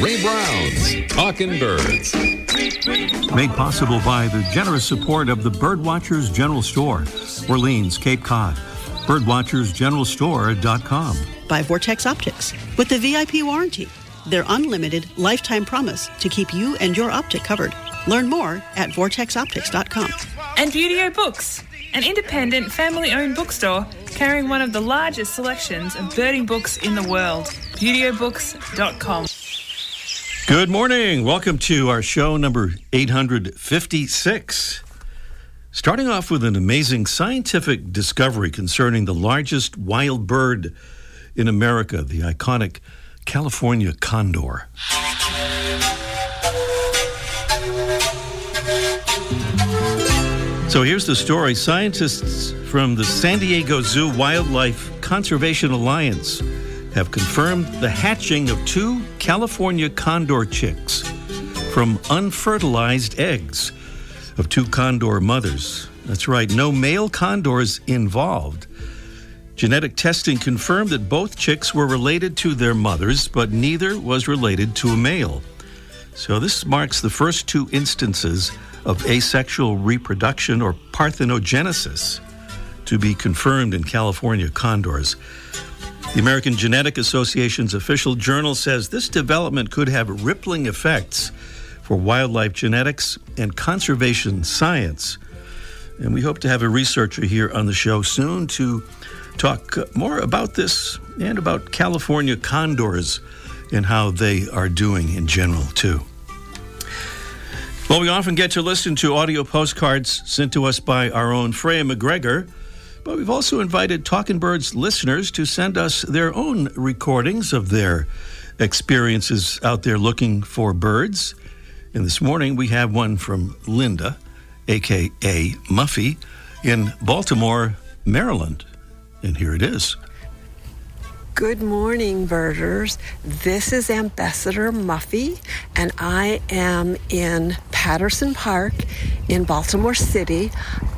Ray Brown's Talking Birds. Made possible by the generous support of the Birdwatchers General Store, Orleans, Cape Cod. Birdwatchersgeneralstore.com. By Vortex Optics with the VIP warranty, their unlimited lifetime promise to keep you and your optic covered. Learn more at vortexoptics.com. And Buteo Books, an independent family owned bookstore carrying one of the largest selections of birding books in the world. ButeoBooks.com. Good morning. Welcome to our show number 856. Starting off with an amazing scientific discovery concerning the largest wild bird in America, the iconic California condor. So here's the story. Scientists from the San Diego Zoo Wildlife Conservation Alliance have confirmed the hatching of two California condor chicks from unfertilized eggs of two condor mothers. That's right, no male condors involved. Genetic testing confirmed that both chicks were related to their mothers, but neither was related to a male. So this marks the first two instances of asexual reproduction or parthenogenesis to be confirmed in California condors. The American Genetic Association's official journal says this development could have rippling effects for wildlife genetics and conservation science. And we hope to have a researcher here on the show soon to talk more about this and about California condors and how they are doing in general, too. Well, we often get to listen to audio postcards sent to us by our own Freya McGregor, but we've also invited Talking Birds listeners to send us their own recordings of their experiences out there looking for birds. And this morning we have one from Linda, aka Muffy, in Baltimore, Maryland. And here it is. Good morning, birders. This is Ambassador Muffy, and I am in Patterson Park in Baltimore City.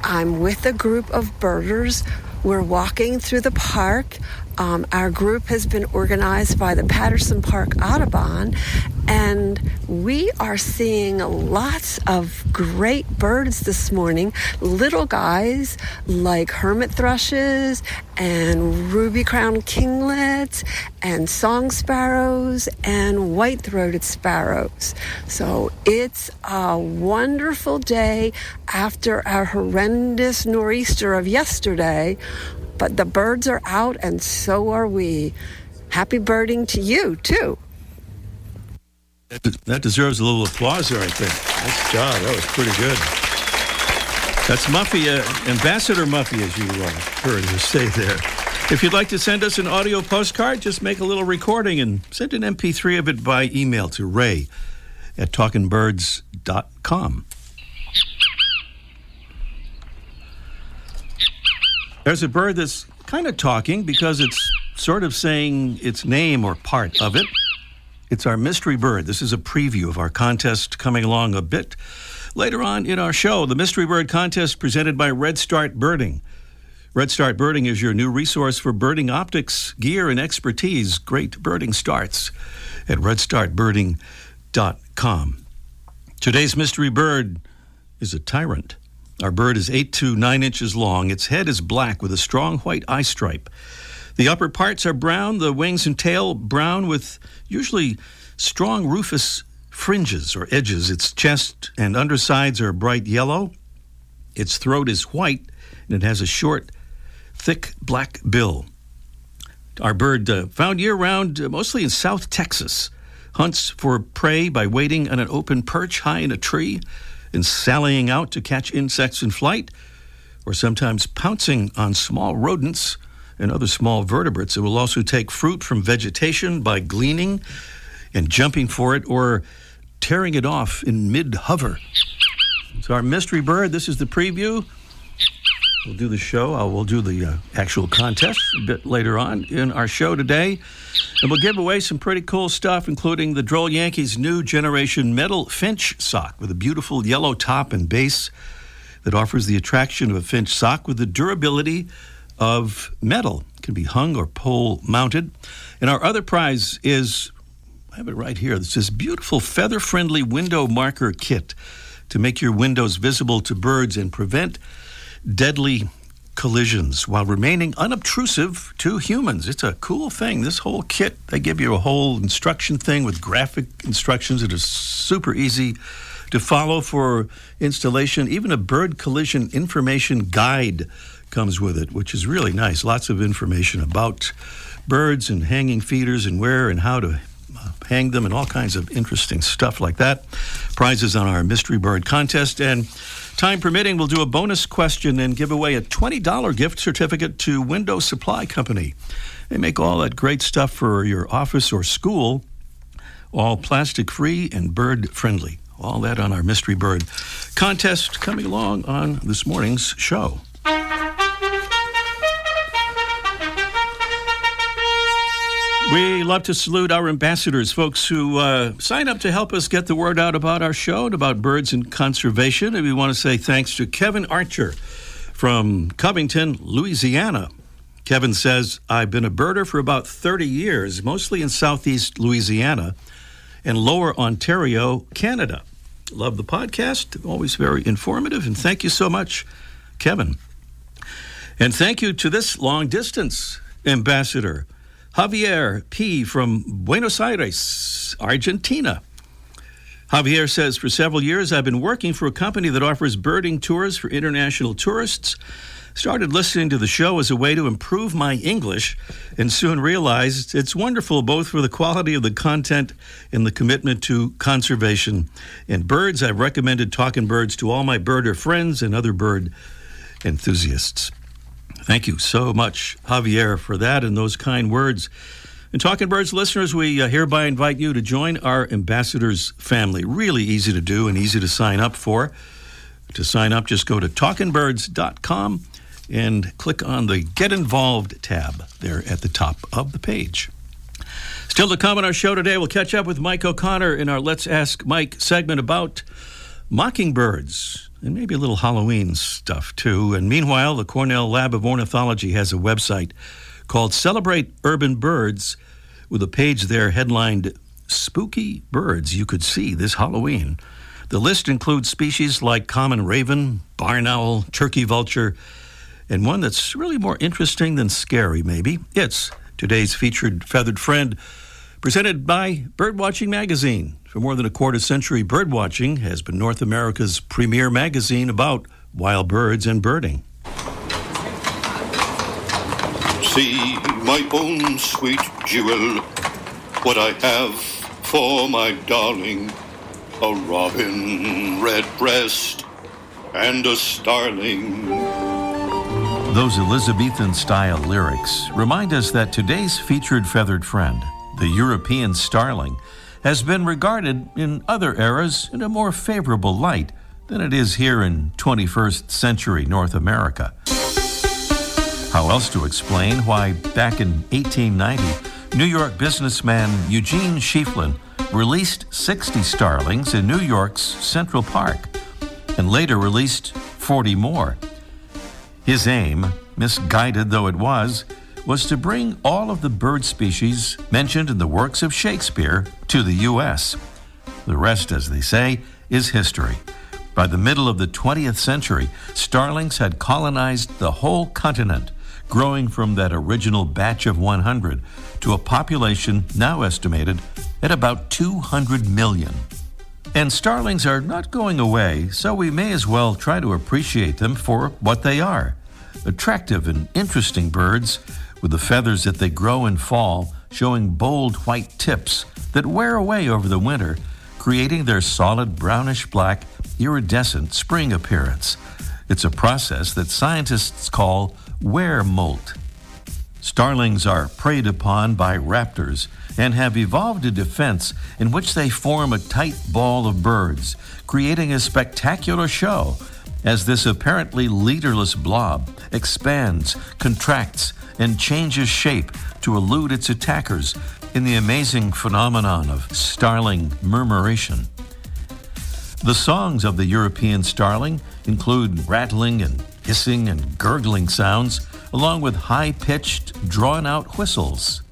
I'm with a group of birders. We're walking through the park. Um, our group has been organized by the Patterson Park Audubon, and we are seeing lots of great birds this morning. Little guys like hermit thrushes and ruby crowned kinglets and song sparrows and white throated sparrows. So it's a wonderful day after our horrendous nor'easter of yesterday but the birds are out and so are we. Happy birding to you, too. That deserves a little applause there, I think. Nice job. That was pretty good. That's Muffy, uh, Ambassador Muffy, as you uh, heard her say there. If you'd like to send us an audio postcard, just make a little recording and send an MP3 of it by email to ray at talkingbirds.com. There's a bird that's kind of talking because it's sort of saying its name or part of it. It's our mystery bird. This is a preview of our contest coming along a bit later on in our show. The Mystery Bird Contest presented by Red Start Birding. Red Start Birding is your new resource for birding optics, gear, and expertise. Great birding starts at redstartbirding.com. Today's mystery bird is a tyrant. Our bird is 8 to 9 inches long. Its head is black with a strong white eye stripe. The upper parts are brown, the wings and tail brown with usually strong rufous fringes or edges. Its chest and undersides are bright yellow. Its throat is white and it has a short, thick black bill. Our bird, uh, found year round, uh, mostly in South Texas, hunts for prey by waiting on an open perch high in a tree and sallying out to catch insects in flight, or sometimes pouncing on small rodents and other small vertebrates. It will also take fruit from vegetation by gleaning and jumping for it or tearing it off in mid hover. So, our mystery bird. This is the preview. We'll do the show. Uh, we'll do the uh, actual contest a bit later on in our show today. And we'll give away some pretty cool stuff, including the Droll Yankees' new generation metal finch sock with a beautiful yellow top and base that offers the attraction of a finch sock with the durability of metal. It can be hung or pole mounted. And our other prize is I have it right here. It's this beautiful feather friendly window marker kit to make your windows visible to birds and prevent deadly collisions while remaining unobtrusive to humans. It's a cool thing. This whole kit, they give you a whole instruction thing with graphic instructions that are super easy to follow for installation. Even a bird collision information guide comes with it, which is really nice. Lots of information about birds and hanging feeders and where and how to hang them and all kinds of interesting stuff like that. Prizes on our mystery bird contest and Time permitting, we'll do a bonus question and give away a $20 gift certificate to Window Supply Company. They make all that great stuff for your office or school, all plastic free and bird friendly. All that on our Mystery Bird contest coming along on this morning's show. We love to salute our ambassadors, folks who uh, sign up to help us get the word out about our show and about birds and conservation. And we want to say thanks to Kevin Archer from Covington, Louisiana. Kevin says, I've been a birder for about 30 years, mostly in southeast Louisiana and lower Ontario, Canada. Love the podcast, always very informative, and thank you so much, Kevin. And thank you to this long distance ambassador. Javier P. from Buenos Aires, Argentina. Javier says, For several years, I've been working for a company that offers birding tours for international tourists. Started listening to the show as a way to improve my English and soon realized it's wonderful both for the quality of the content and the commitment to conservation. And birds, I've recommended Talking Birds to all my birder friends and other bird enthusiasts. Thank you so much, Javier, for that and those kind words. And Talking Birds listeners, we uh, hereby invite you to join our ambassadors family. Really easy to do and easy to sign up for. To sign up, just go to talkingbirds.com and click on the Get Involved tab there at the top of the page. Still to come on our show today, we'll catch up with Mike O'Connor in our Let's Ask Mike segment about mockingbirds and maybe a little Halloween stuff too. And meanwhile, the Cornell Lab of Ornithology has a website called Celebrate Urban Birds with a page there headlined Spooky Birds You Could See This Halloween. The list includes species like common raven, barn owl, turkey vulture, and one that's really more interesting than scary, maybe. It's today's featured feathered friend, presented by Birdwatching Magazine. For more than a quarter century, Birdwatching has been North America's premier magazine about wild birds and birding. See, my own sweet jewel, what I have for my darling a robin redbreast and a starling. Those Elizabethan style lyrics remind us that today's featured feathered friend, the European starling, has been regarded in other eras in a more favorable light than it is here in 21st century North America. How else to explain why back in 1890, New York businessman Eugene Schieffelin released 60 starlings in New York's Central Park and later released 40 more? His aim, misguided though it was, was to bring all of the bird species mentioned in the works of Shakespeare to the U.S. The rest, as they say, is history. By the middle of the 20th century, starlings had colonized the whole continent, growing from that original batch of 100 to a population now estimated at about 200 million. And starlings are not going away, so we may as well try to appreciate them for what they are attractive and interesting birds with the feathers that they grow in fall showing bold white tips that wear away over the winter, creating their solid brownish black, iridescent spring appearance. It's a process that scientists call wear molt. Starlings are preyed upon by raptors and have evolved a defense in which they form a tight ball of birds, creating a spectacular show as this apparently leaderless blob expands, contracts, and changes shape to elude its attackers in the amazing phenomenon of starling murmuration. The songs of the European starling include rattling and hissing and gurgling sounds, along with high pitched, drawn out whistles.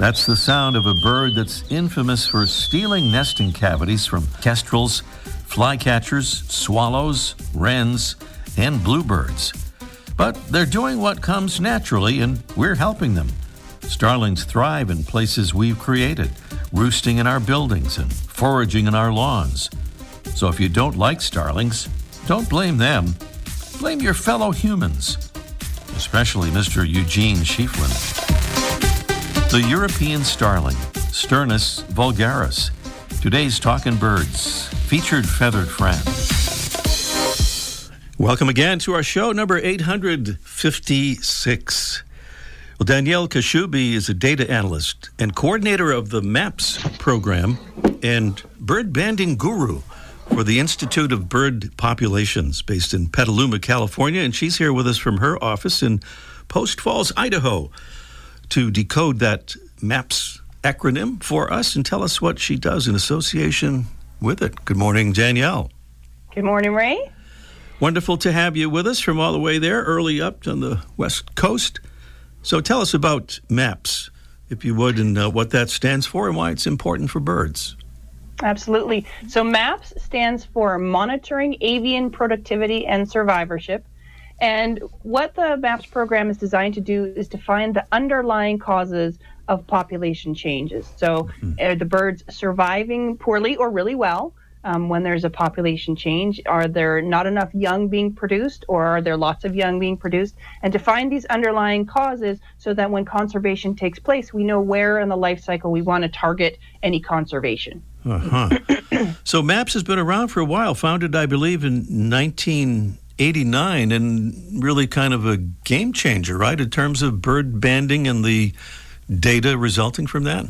That's the sound of a bird that's infamous for stealing nesting cavities from kestrels, flycatchers, swallows, wrens, and bluebirds. But they're doing what comes naturally, and we're helping them. Starlings thrive in places we've created, roosting in our buildings and foraging in our lawns. So if you don't like starlings, don't blame them. Blame your fellow humans, especially Mr. Eugene Schieffelin. The European starling, Sturnus vulgaris. Today's Talking Birds, featured feathered friend. Welcome again to our show, number 856. Well, Danielle Kaschube is a data analyst and coordinator of the MAPS program and bird banding guru for the Institute of Bird Populations based in Petaluma, California. And she's here with us from her office in Post Falls, Idaho to decode that MAPS acronym for us and tell us what she does in association with it. Good morning, Danielle. Good morning, Ray. Wonderful to have you with us from all the way there, early up on the West Coast. So tell us about MAPS, if you would, and uh, what that stands for and why it's important for birds. Absolutely. So MAPS stands for Monitoring Avian Productivity and Survivorship. And what the MAPS program is designed to do is to find the underlying causes of population changes. So, mm-hmm. are the birds surviving poorly or really well? Um, when there's a population change? Are there not enough young being produced, or are there lots of young being produced? And to find these underlying causes so that when conservation takes place, we know where in the life cycle we want to target any conservation. Uh-huh. so MAPS has been around for a while, founded, I believe, in 19- 89 and really kind of a game changer, right, in terms of bird banding and the data resulting from that?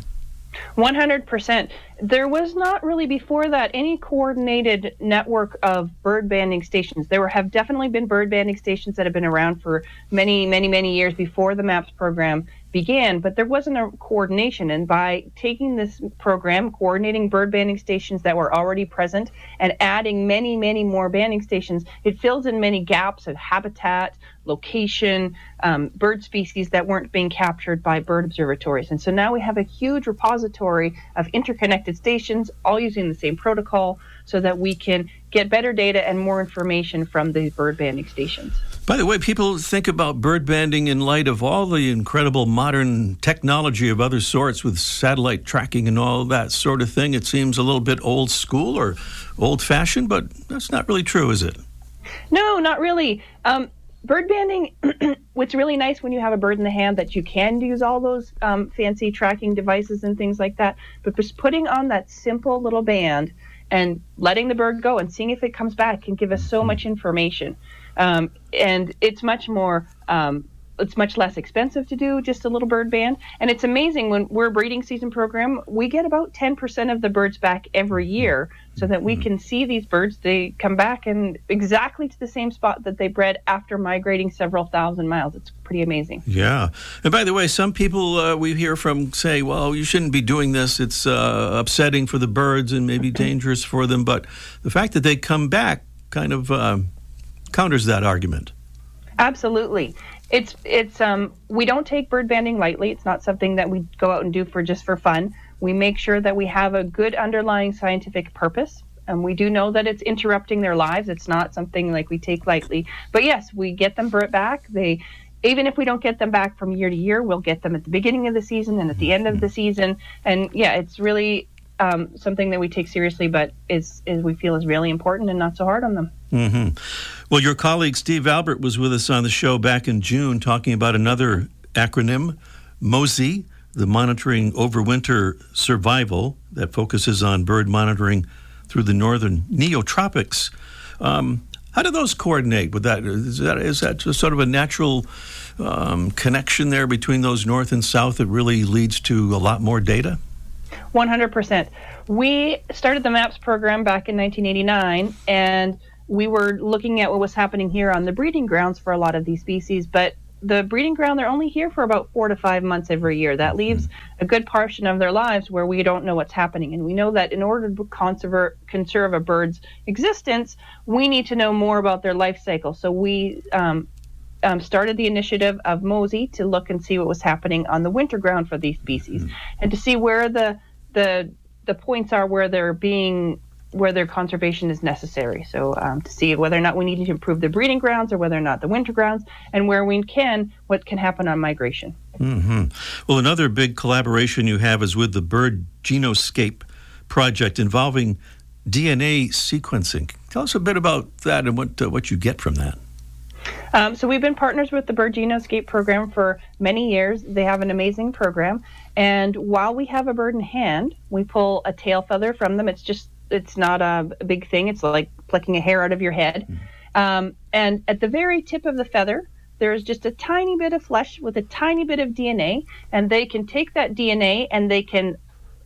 100%. There was not really before that any coordinated network of bird banding stations. There have definitely been bird banding stations that have been around for many, many, many years before the MAPS program began, but there wasn't a coordination. And by taking this program, coordinating bird banding stations that were already present, and adding many, many more banding stations, it fills in many gaps of habitat, location, um, bird species that weren't being captured by bird observatories. And so now we have a huge repository of interconnected stations, all using the same protocol, so that we can get better data and more information from these bird banding stations. By the way, people think about bird banding in light of all the incredible modern technology of other sorts with satellite tracking and all that sort of thing. It seems a little bit old school or old fashioned, but that's not really true, is it? No, not really. Um, bird banding, what's really nice when you have a bird in the hand that you can use all those um, fancy tracking devices and things like that, but just putting on that simple little band and letting the bird go and seeing if it comes back can give us so mm-hmm. much information. Um, and it's much more um, it's much less expensive to do just a little bird band. And it's amazing when we're a breeding season program we get about 10% of the birds back every year so that we mm-hmm. can see these birds. They come back and exactly to the same spot that they bred after migrating several thousand miles. It's pretty amazing. Yeah. And by the way some people uh, we hear from say well you shouldn't be doing this. It's uh, upsetting for the birds and maybe dangerous for them. But the fact that they come back kind of uh, counters that argument. Absolutely. It's it's um we don't take bird banding lightly. It's not something that we go out and do for just for fun. We make sure that we have a good underlying scientific purpose. And we do know that it's interrupting their lives. It's not something like we take lightly. But yes, we get them back. They even if we don't get them back from year to year, we'll get them at the beginning of the season and at the end of the season. And yeah, it's really um, something that we take seriously, but is, is we feel is really important and not so hard on them. Mm-hmm. Well, your colleague Steve Albert was with us on the show back in June talking about another acronym, MOSI, the Monitoring Overwinter Survival, that focuses on bird monitoring through the northern neotropics. Um, how do those coordinate with that? Is that, is that sort of a natural um, connection there between those north and south that really leads to a lot more data? 100%. We started the MAPS program back in 1989, and we were looking at what was happening here on the breeding grounds for a lot of these species, but the breeding ground they're only here for about four to five months every year. That leaves a good portion of their lives where we don't know what's happening and we know that in order to conserve, conserve a bird's existence we need to know more about their life cycle. So we um, um, started the initiative of MOSI to look and see what was happening on the winter ground for these species, mm-hmm. and to see where the the the points are where they're being where their conservation is necessary. So um, to see whether or not we need to improve the breeding grounds or whether or not the winter grounds, and where we can, what can happen on migration. Mm-hmm. Well, another big collaboration you have is with the Bird Genoscape project involving DNA sequencing. Tell us a bit about that and what uh, what you get from that. Um, so we've been partners with the Bird Genoscape program for many years. They have an amazing program, and while we have a bird in hand, we pull a tail feather from them. It's just it's not a, big thing. It's like plucking a hair out of your head. Mm-hmm. Um, and at the very tip of the feather, there is just a tiny bit of flesh with a tiny bit of DNA, and they can take that DNA and they can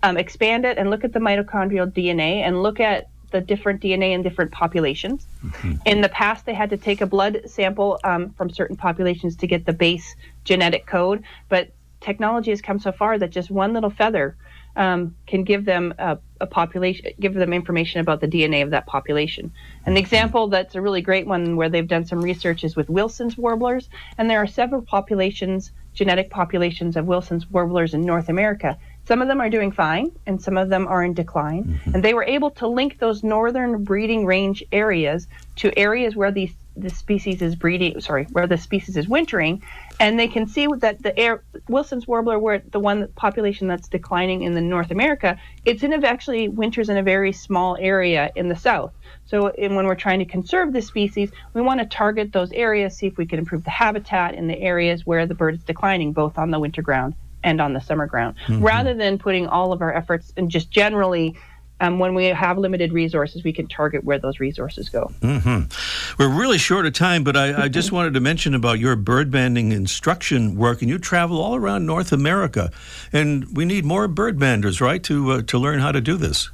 um, expand it and look at the mitochondrial DNA and look at the different DNA in different populations. Mm-hmm. In the past, they had to take a blood sample um, from certain populations to get the base genetic code, but technology has come so far that just one little feather um, can give them a, a, population, give them information about the DNA of that population. An example that's a really great one where they've done some research is with Wilson's warblers, and there are several populations, genetic populations of Wilson's warblers in North America. Some of them are doing fine, and some of them are in decline. Mm-hmm. And they were able to link those northern breeding range areas to areas where these the species is breeding sorry where the species is wintering and they can see that the air wilson's warbler where the one population that's declining in the north america it's in actually winters in a very small area in the south so in, when we're trying to conserve the species we want to target those areas see if we can improve the habitat in the areas where the bird is declining both on the winter ground and on the summer ground mm-hmm. rather than putting all of our efforts and just generally um, when we have limited resources, we can target where those resources go. Mm-hmm. We're really short of time, but I, I just wanted to mention about your bird banding instruction work, and you travel all around North America, and we need more bird banders, right, to uh, to learn how to do this.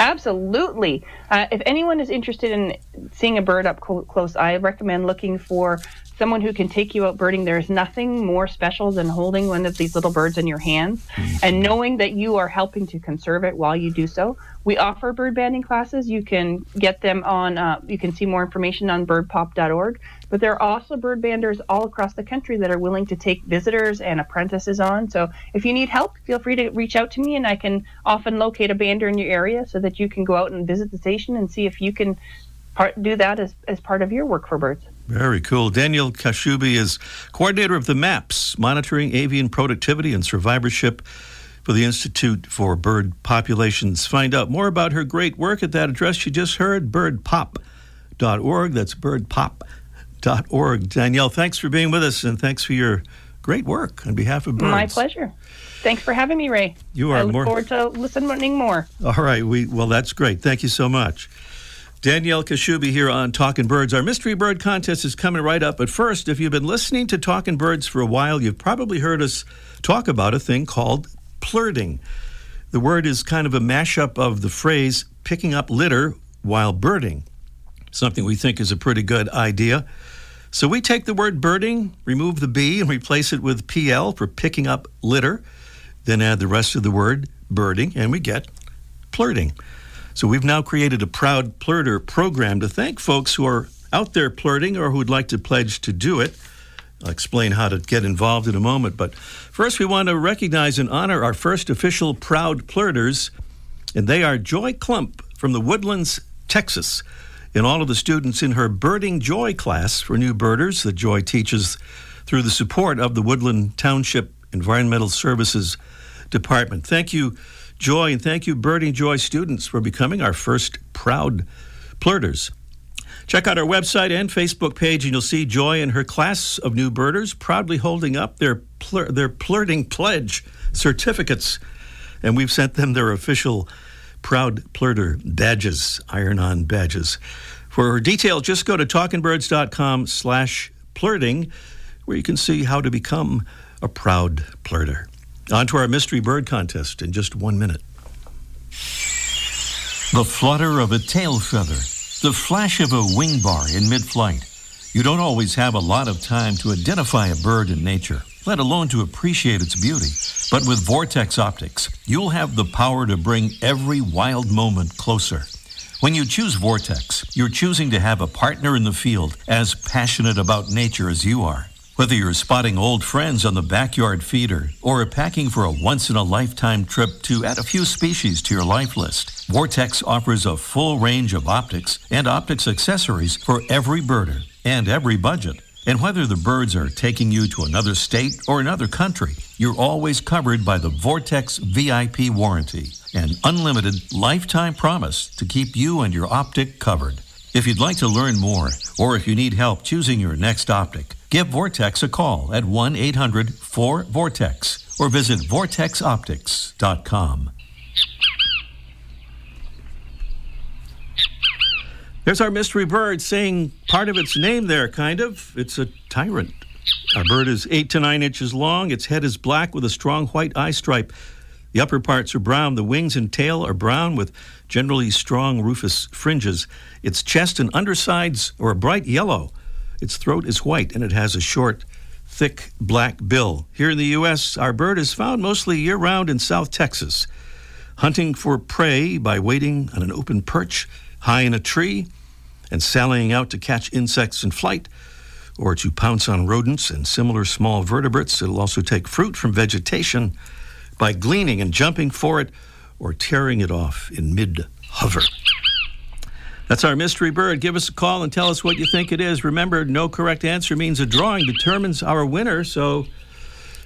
Absolutely. Uh, if anyone is interested in seeing a bird up close, I recommend looking for someone who can take you out birding. There is nothing more special than holding one of these little birds in your hands mm-hmm. and knowing that you are helping to conserve it while you do so. We offer bird banding classes. You can get them on, uh, you can see more information on birdpop.org. But there are also bird banders all across the country that are willing to take visitors and apprentices on. So if you need help, feel free to reach out to me and I can often locate a bander in your area so that you can go out and visit the station and see if you can part, do that as, as part of your work for birds. Very cool. Daniel Kaschube is coordinator of the MAPS, Monitoring Avian Productivity and Survivorship for the Institute for Bird Populations. Find out more about her great work at that address you just heard, birdpop.org. That's birdpop.org. Danielle, thanks for being with us and thanks for your great work on behalf of birds. My pleasure. Thanks for having me, Ray. You are I look more... forward to listening more. All right. We well, that's great. Thank you so much. Danielle Kaschube here on Talking Birds. Our mystery bird contest is coming right up. But first, if you've been listening to Talking Birds for a while, you've probably heard us talk about a thing called plurting. The word is kind of a mashup of the phrase picking up litter while birding, something we think is a pretty good idea. So we take the word birding, remove the B, and replace it with PL for picking up litter, then add the rest of the word birding, and we get plurting. So we've now created a Proud Plurter program to thank folks who are out there plurting or who would like to pledge to do it. I'll explain how to get involved in a moment. But first, we want to recognize and honor our first official Proud Plurters, and they are Joy Clump from the Woodlands, Texas, and all of the students in her Birding Joy class for new birders that Joy teaches through the support of the Woodland Township Environmental Services Department. Thank you Joy, and thank you, Birding Joy students, for becoming our first proud plurters. Check out our website and Facebook page, and you'll see Joy and her class of new birders proudly holding up their plur- their plurting pledge certificates, and we've sent them their official proud plurter badges, iron-on badges. For details, just go to talkingbirds.com/plurting, where you can see how to become a proud plurter. On to our mystery bird contest in just one minute. The flutter of a tail feather, the flash of a wing bar in mid flight. You don't always have a lot of time to identify a bird in nature, let alone to appreciate its beauty. But with Vortex Optics, you'll have the power to bring every wild moment closer. When you choose Vortex, you're choosing to have a partner in the field as passionate about nature as you are. Whether you're spotting old friends on the backyard feeder or packing for a once in a lifetime trip to add a few species to your life list, Vortex offers a full range of optics and optics accessories for every birder and every budget. And whether the birds are taking you to another state or another country, you're always covered by the Vortex VIP warranty, an unlimited lifetime promise to keep you and your optic covered. If you'd like to learn more, or if you need help choosing your next optic, give Vortex a call at 1 800 4 Vortex or visit vortexoptics.com. There's our mystery bird saying part of its name there, kind of. It's a tyrant. Our bird is eight to nine inches long. Its head is black with a strong white eye stripe. The upper parts are brown. The wings and tail are brown with generally strong rufous fringes. Its chest and undersides are a bright yellow. Its throat is white and it has a short, thick black bill. Here in the U.S., our bird is found mostly year round in South Texas, hunting for prey by waiting on an open perch high in a tree and sallying out to catch insects in flight or to pounce on rodents and similar small vertebrates. It'll also take fruit from vegetation by gleaning and jumping for it or tearing it off in mid hover. That's our mystery bird. Give us a call and tell us what you think it is. Remember, no correct answer means a drawing determines our winner, so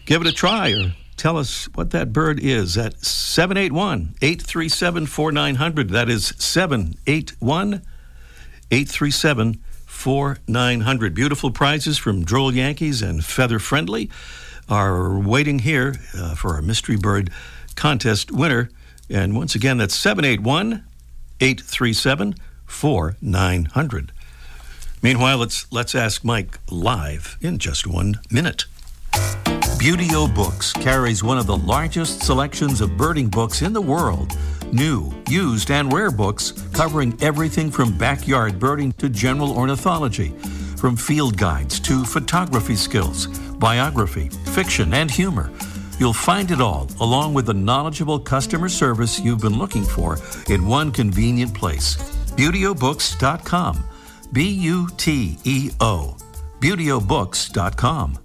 give it a try or tell us what that bird is at 781 837 4900. That is 781 837 4900. Beautiful prizes from Droll Yankees and Feather Friendly are waiting here uh, for our mystery bird contest winner. And once again, that's 781 837 4900. Meanwhile, let's, let's ask Mike live in just one minute. Buteo Books carries one of the largest selections of birding books in the world. New, used, and rare books covering everything from backyard birding to general ornithology, from field guides to photography skills, biography, fiction, and humor. You'll find it all, along with the knowledgeable customer service you've been looking for, in one convenient place. ButeoBooks.com. B U T E O. ButeoBooks.com.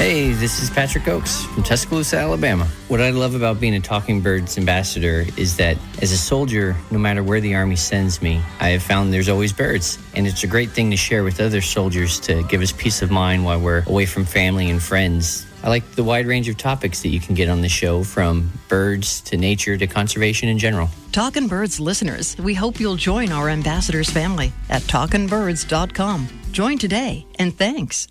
Hey, this is Patrick Oakes from Tuscaloosa, Alabama. What I love about being a Talking Birds ambassador is that as a soldier, no matter where the Army sends me, I have found there's always birds. And it's a great thing to share with other soldiers to give us peace of mind while we're away from family and friends. I like the wide range of topics that you can get on the show from birds to nature to conservation in general. Talkin' Birds listeners, we hope you'll join our ambassadors family at talkinbirds.com. Join today and thanks.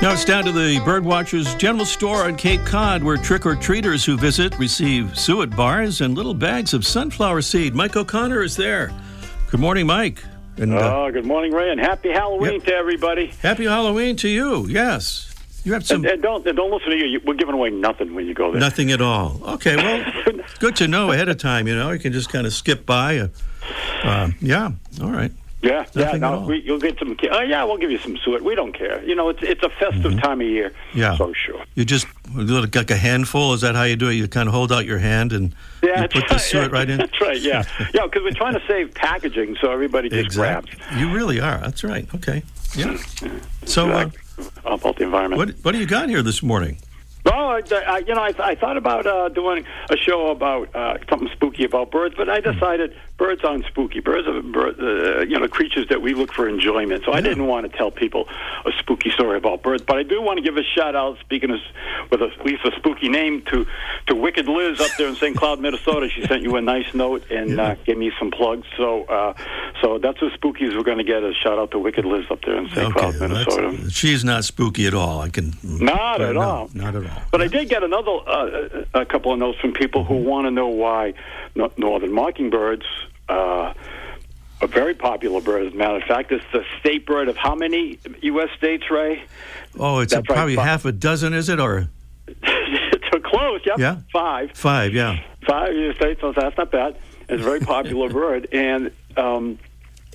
Now it's down to the Birdwatchers General Store on Cape Cod, where trick or treaters who visit receive suet bars and little bags of sunflower seed. Mike O'Connor is there. Good morning, Mike. And, uh, oh, good morning, Ray, and happy Halloween yep. to everybody. Happy Halloween to you. Yes, you have some. And, and don't and don't listen to you. We're giving away nothing when you go there. Nothing at all. Okay, well, good to know ahead of time. You know, you can just kind of skip by. Uh, uh, yeah. All right. Yeah, Nothing yeah. No, we, you'll get some. Oh, yeah, we'll give you some suet. We don't care. You know, it's it's a festive mm-hmm. time of year. Yeah. So sure. You just like a handful. Is that how you do it? You kind of hold out your hand and yeah, put the suet yeah, right in. That's right. Yeah, yeah. Because we're trying to save packaging, so everybody just exactly. grabs. You really are. That's right. Okay. Yeah. So, uh, about the environment. What what do you got here this morning? Well, I, I, you know, I, I thought about uh, doing a show about uh, something spooky about birds, but I decided birds aren't spooky. Birds are, bird, uh, you know, creatures that we look for enjoyment. So yeah. I didn't want to tell people a spooky story about birds, but I do want to give a shout out, speaking of, with at least a spooky name, to to Wicked Liz up there in St. Cloud, Minnesota. She sent you a nice note and yeah. uh, gave me some plugs. So, uh, so that's as spooky as we're going to get. A shout out to Wicked Liz up there in St. Okay, Cloud, Minnesota. She's not spooky at all. I can not at no, all. Not at all. But I did get another uh, a couple of notes from people who want to know why northern mockingbirds uh, a very popular bird. As a matter of fact, it's the state bird of how many U.S. states, Ray? Oh, it's a, probably right. half a dozen, is it, or? it's close. Yep. Yeah. Five. Five. Yeah. Five U.S. states. So that's not bad. It's a very popular bird, and um,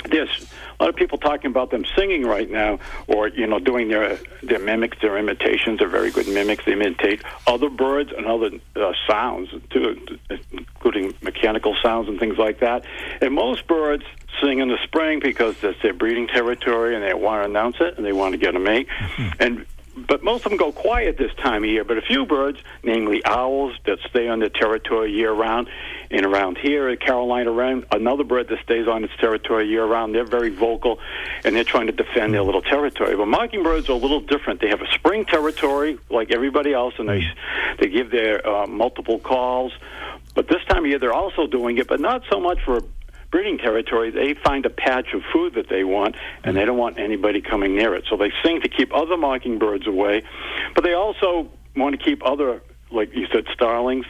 there's a lot of people talking about them singing right now, or you know, doing their their mimics, their imitations. They're very good mimics. They imitate other birds and other uh, sounds too, including mechanical sounds and things like that. And most birds sing in the spring because that's their breeding territory and they want to announce it and they want to get a mate. And but most of them go quiet this time of year. But a few birds, namely owls, that stay on their territory year round, and around here at Carolina Wren, another bird that stays on its territory year round. They're very vocal, and they're trying to defend their little territory. But mockingbirds are a little different. They have a spring territory like everybody else, and they they give their uh, multiple calls. But this time of year, they're also doing it, but not so much for breeding territory, they find a patch of food that they want, and they don't want anybody coming near it. So they sing to keep other mockingbirds away, but they also want to keep other, like you said, starlings,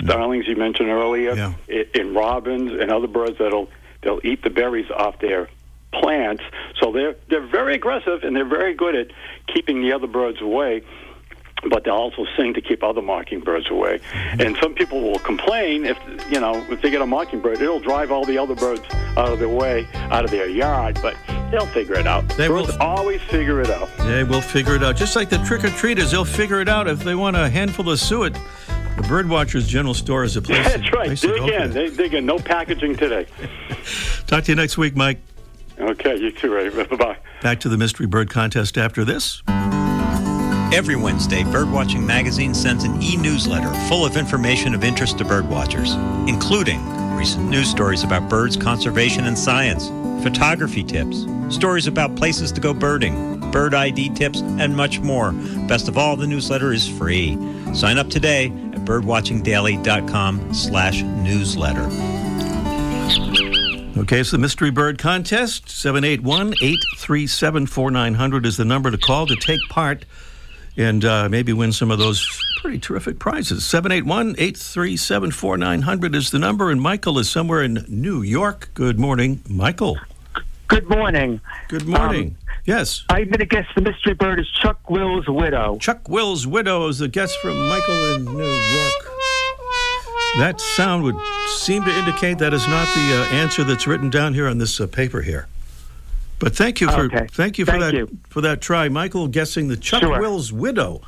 starlings you mentioned earlier, Yeah. and robins and other birds that'll they'll eat the berries off their plants. So they're they're very aggressive and they're very good at keeping the other birds away but they also sing to keep other mockingbirds away. And some people will complain if you know if they get a mockingbird, it'll drive all the other birds out of their way, out of their yard. But they'll figure it out. They will- birds always figure it out. They will figure it out. Just like the trick or treaters, they'll figure it out if they want a handful of suet. The Birdwatchers General Store is a place. That's right. place Dig in. They dig in. No packaging today. Talk to you next week, Mike. Okay, you too, Ray. Bye bye. Back to the Mystery Bird Contest after this. Every Wednesday, Birdwatching Magazine sends an e newsletter full of information of interest to birdwatchers, including recent news stories about birds, conservation, and science, photography tips, stories about places to go birding, bird ID tips, and much more. Best of all, the newsletter is free. Sign up today at birdwatchingdaily.com slash newsletter. Okay, it's the Mystery Bird Contest. 781 837 4900 is the number to call to take part and uh, maybe win some of those pretty terrific prizes. 781 837 4900 is the number, and Michael is somewhere in New York. Good morning, Michael. Good morning. Good morning. yes. I'm going to guess the mystery bird is Chuck Will's widow. Chuck Will's widow is the guest from Michael in New York. That sound would seem to indicate that is not the uh, answer that's written down here on this uh, paper here. But thank you for Okay. thank you for Thank that you. for that try, Michael. Guessing the Chuck Sure. Will's widow.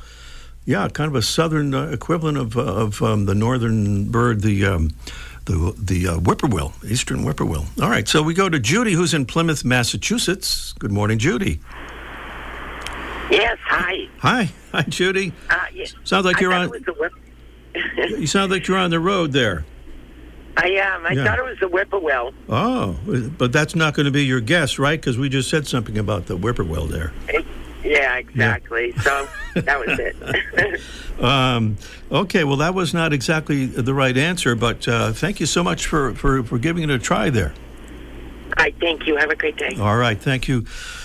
Yeah, kind of a southern uh, equivalent of uh, of um, the northern bird, the um, the the uh, whippoorwill, eastern whippoorwill. All right, so we go to Judy, who's in Plymouth, Massachusetts. Good morning, Judy. Yes, hi. Hi, hi, Judy. Uh, yeah, Sounds like I you're on- It was the whip. You sound like you're on the road there. I am. I Yeah. thought it was the whippoorwill. Oh, but that's not going to be your guess, right? Because we just said something about the whippoorwill there. Yeah, exactly. So that was it. Um, okay, well, that was not exactly the right answer, but uh, thank you so much for, for, for giving it a try there. I thank you. Have a great day. All right, thank you,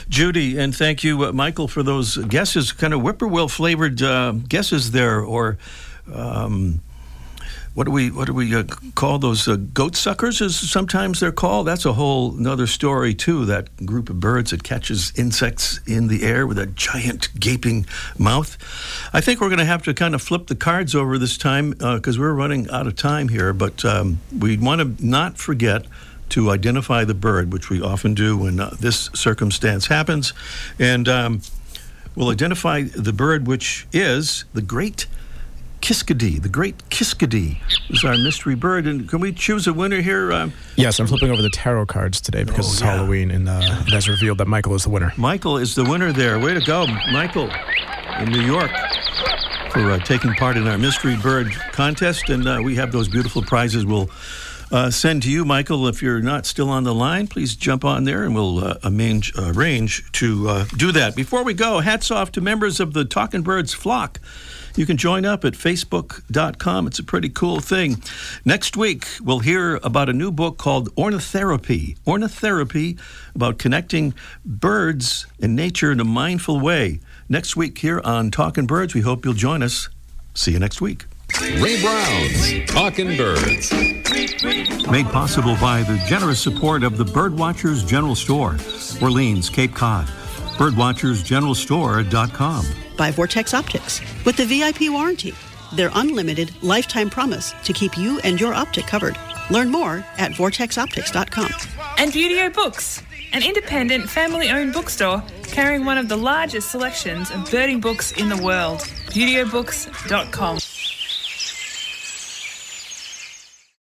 Judy, and thank you, uh, Michael, for those guesses, kind of whippoorwill flavored uh, guesses there, or um, what do we what do we uh, call those uh, goat suckers? As sometimes they're called. That's a whole another story too. That group of birds that catches insects in the air with a giant gaping mouth. I think we're going to have to kind of flip the cards over this time because we're running out of time here. But um, we want to not forget to identify the bird, which we often do when uh, this circumstance happens. And um, we'll identify the bird, which is the great Kiskadee. The great Kiskadee is our mystery bird. And can we choose a winner here? Um, Yes, I'm flipping over the tarot cards today because it's Halloween, and uh, it revealed that Michael is the winner. Michael is the winner there. Way to go, Michael, in New York, for uh, taking part in our mystery bird contest. And uh, we have those beautiful prizes we'll uh, send to you, Michael. If you're not still on the line, please jump on there and we'll uh, arrange, arrange to uh, do that. Before we go, hats off to members of the Talking Birds flock. You can join up at facebook.com. It's a pretty cool thing. Next week, we'll hear about a new book called Ornithotherapy. Ornithotherapy about connecting birds and nature in a mindful way. Next week here on Talking Birds, we hope you'll join us. See you next week. Ray Brown's Talking Birds. Made possible by the generous support of the Birdwatchers General Store, Orleans, Cape Cod. Birdwatchersgeneralstore.com. by Vortex Optics with the VIP warranty, their unlimited lifetime promise to keep you and your optic covered. Learn more at vortexoptics.com. And Buteo Books, an independent family owned bookstore carrying one of the largest selections of birding books in the world. ButeoBooks.com.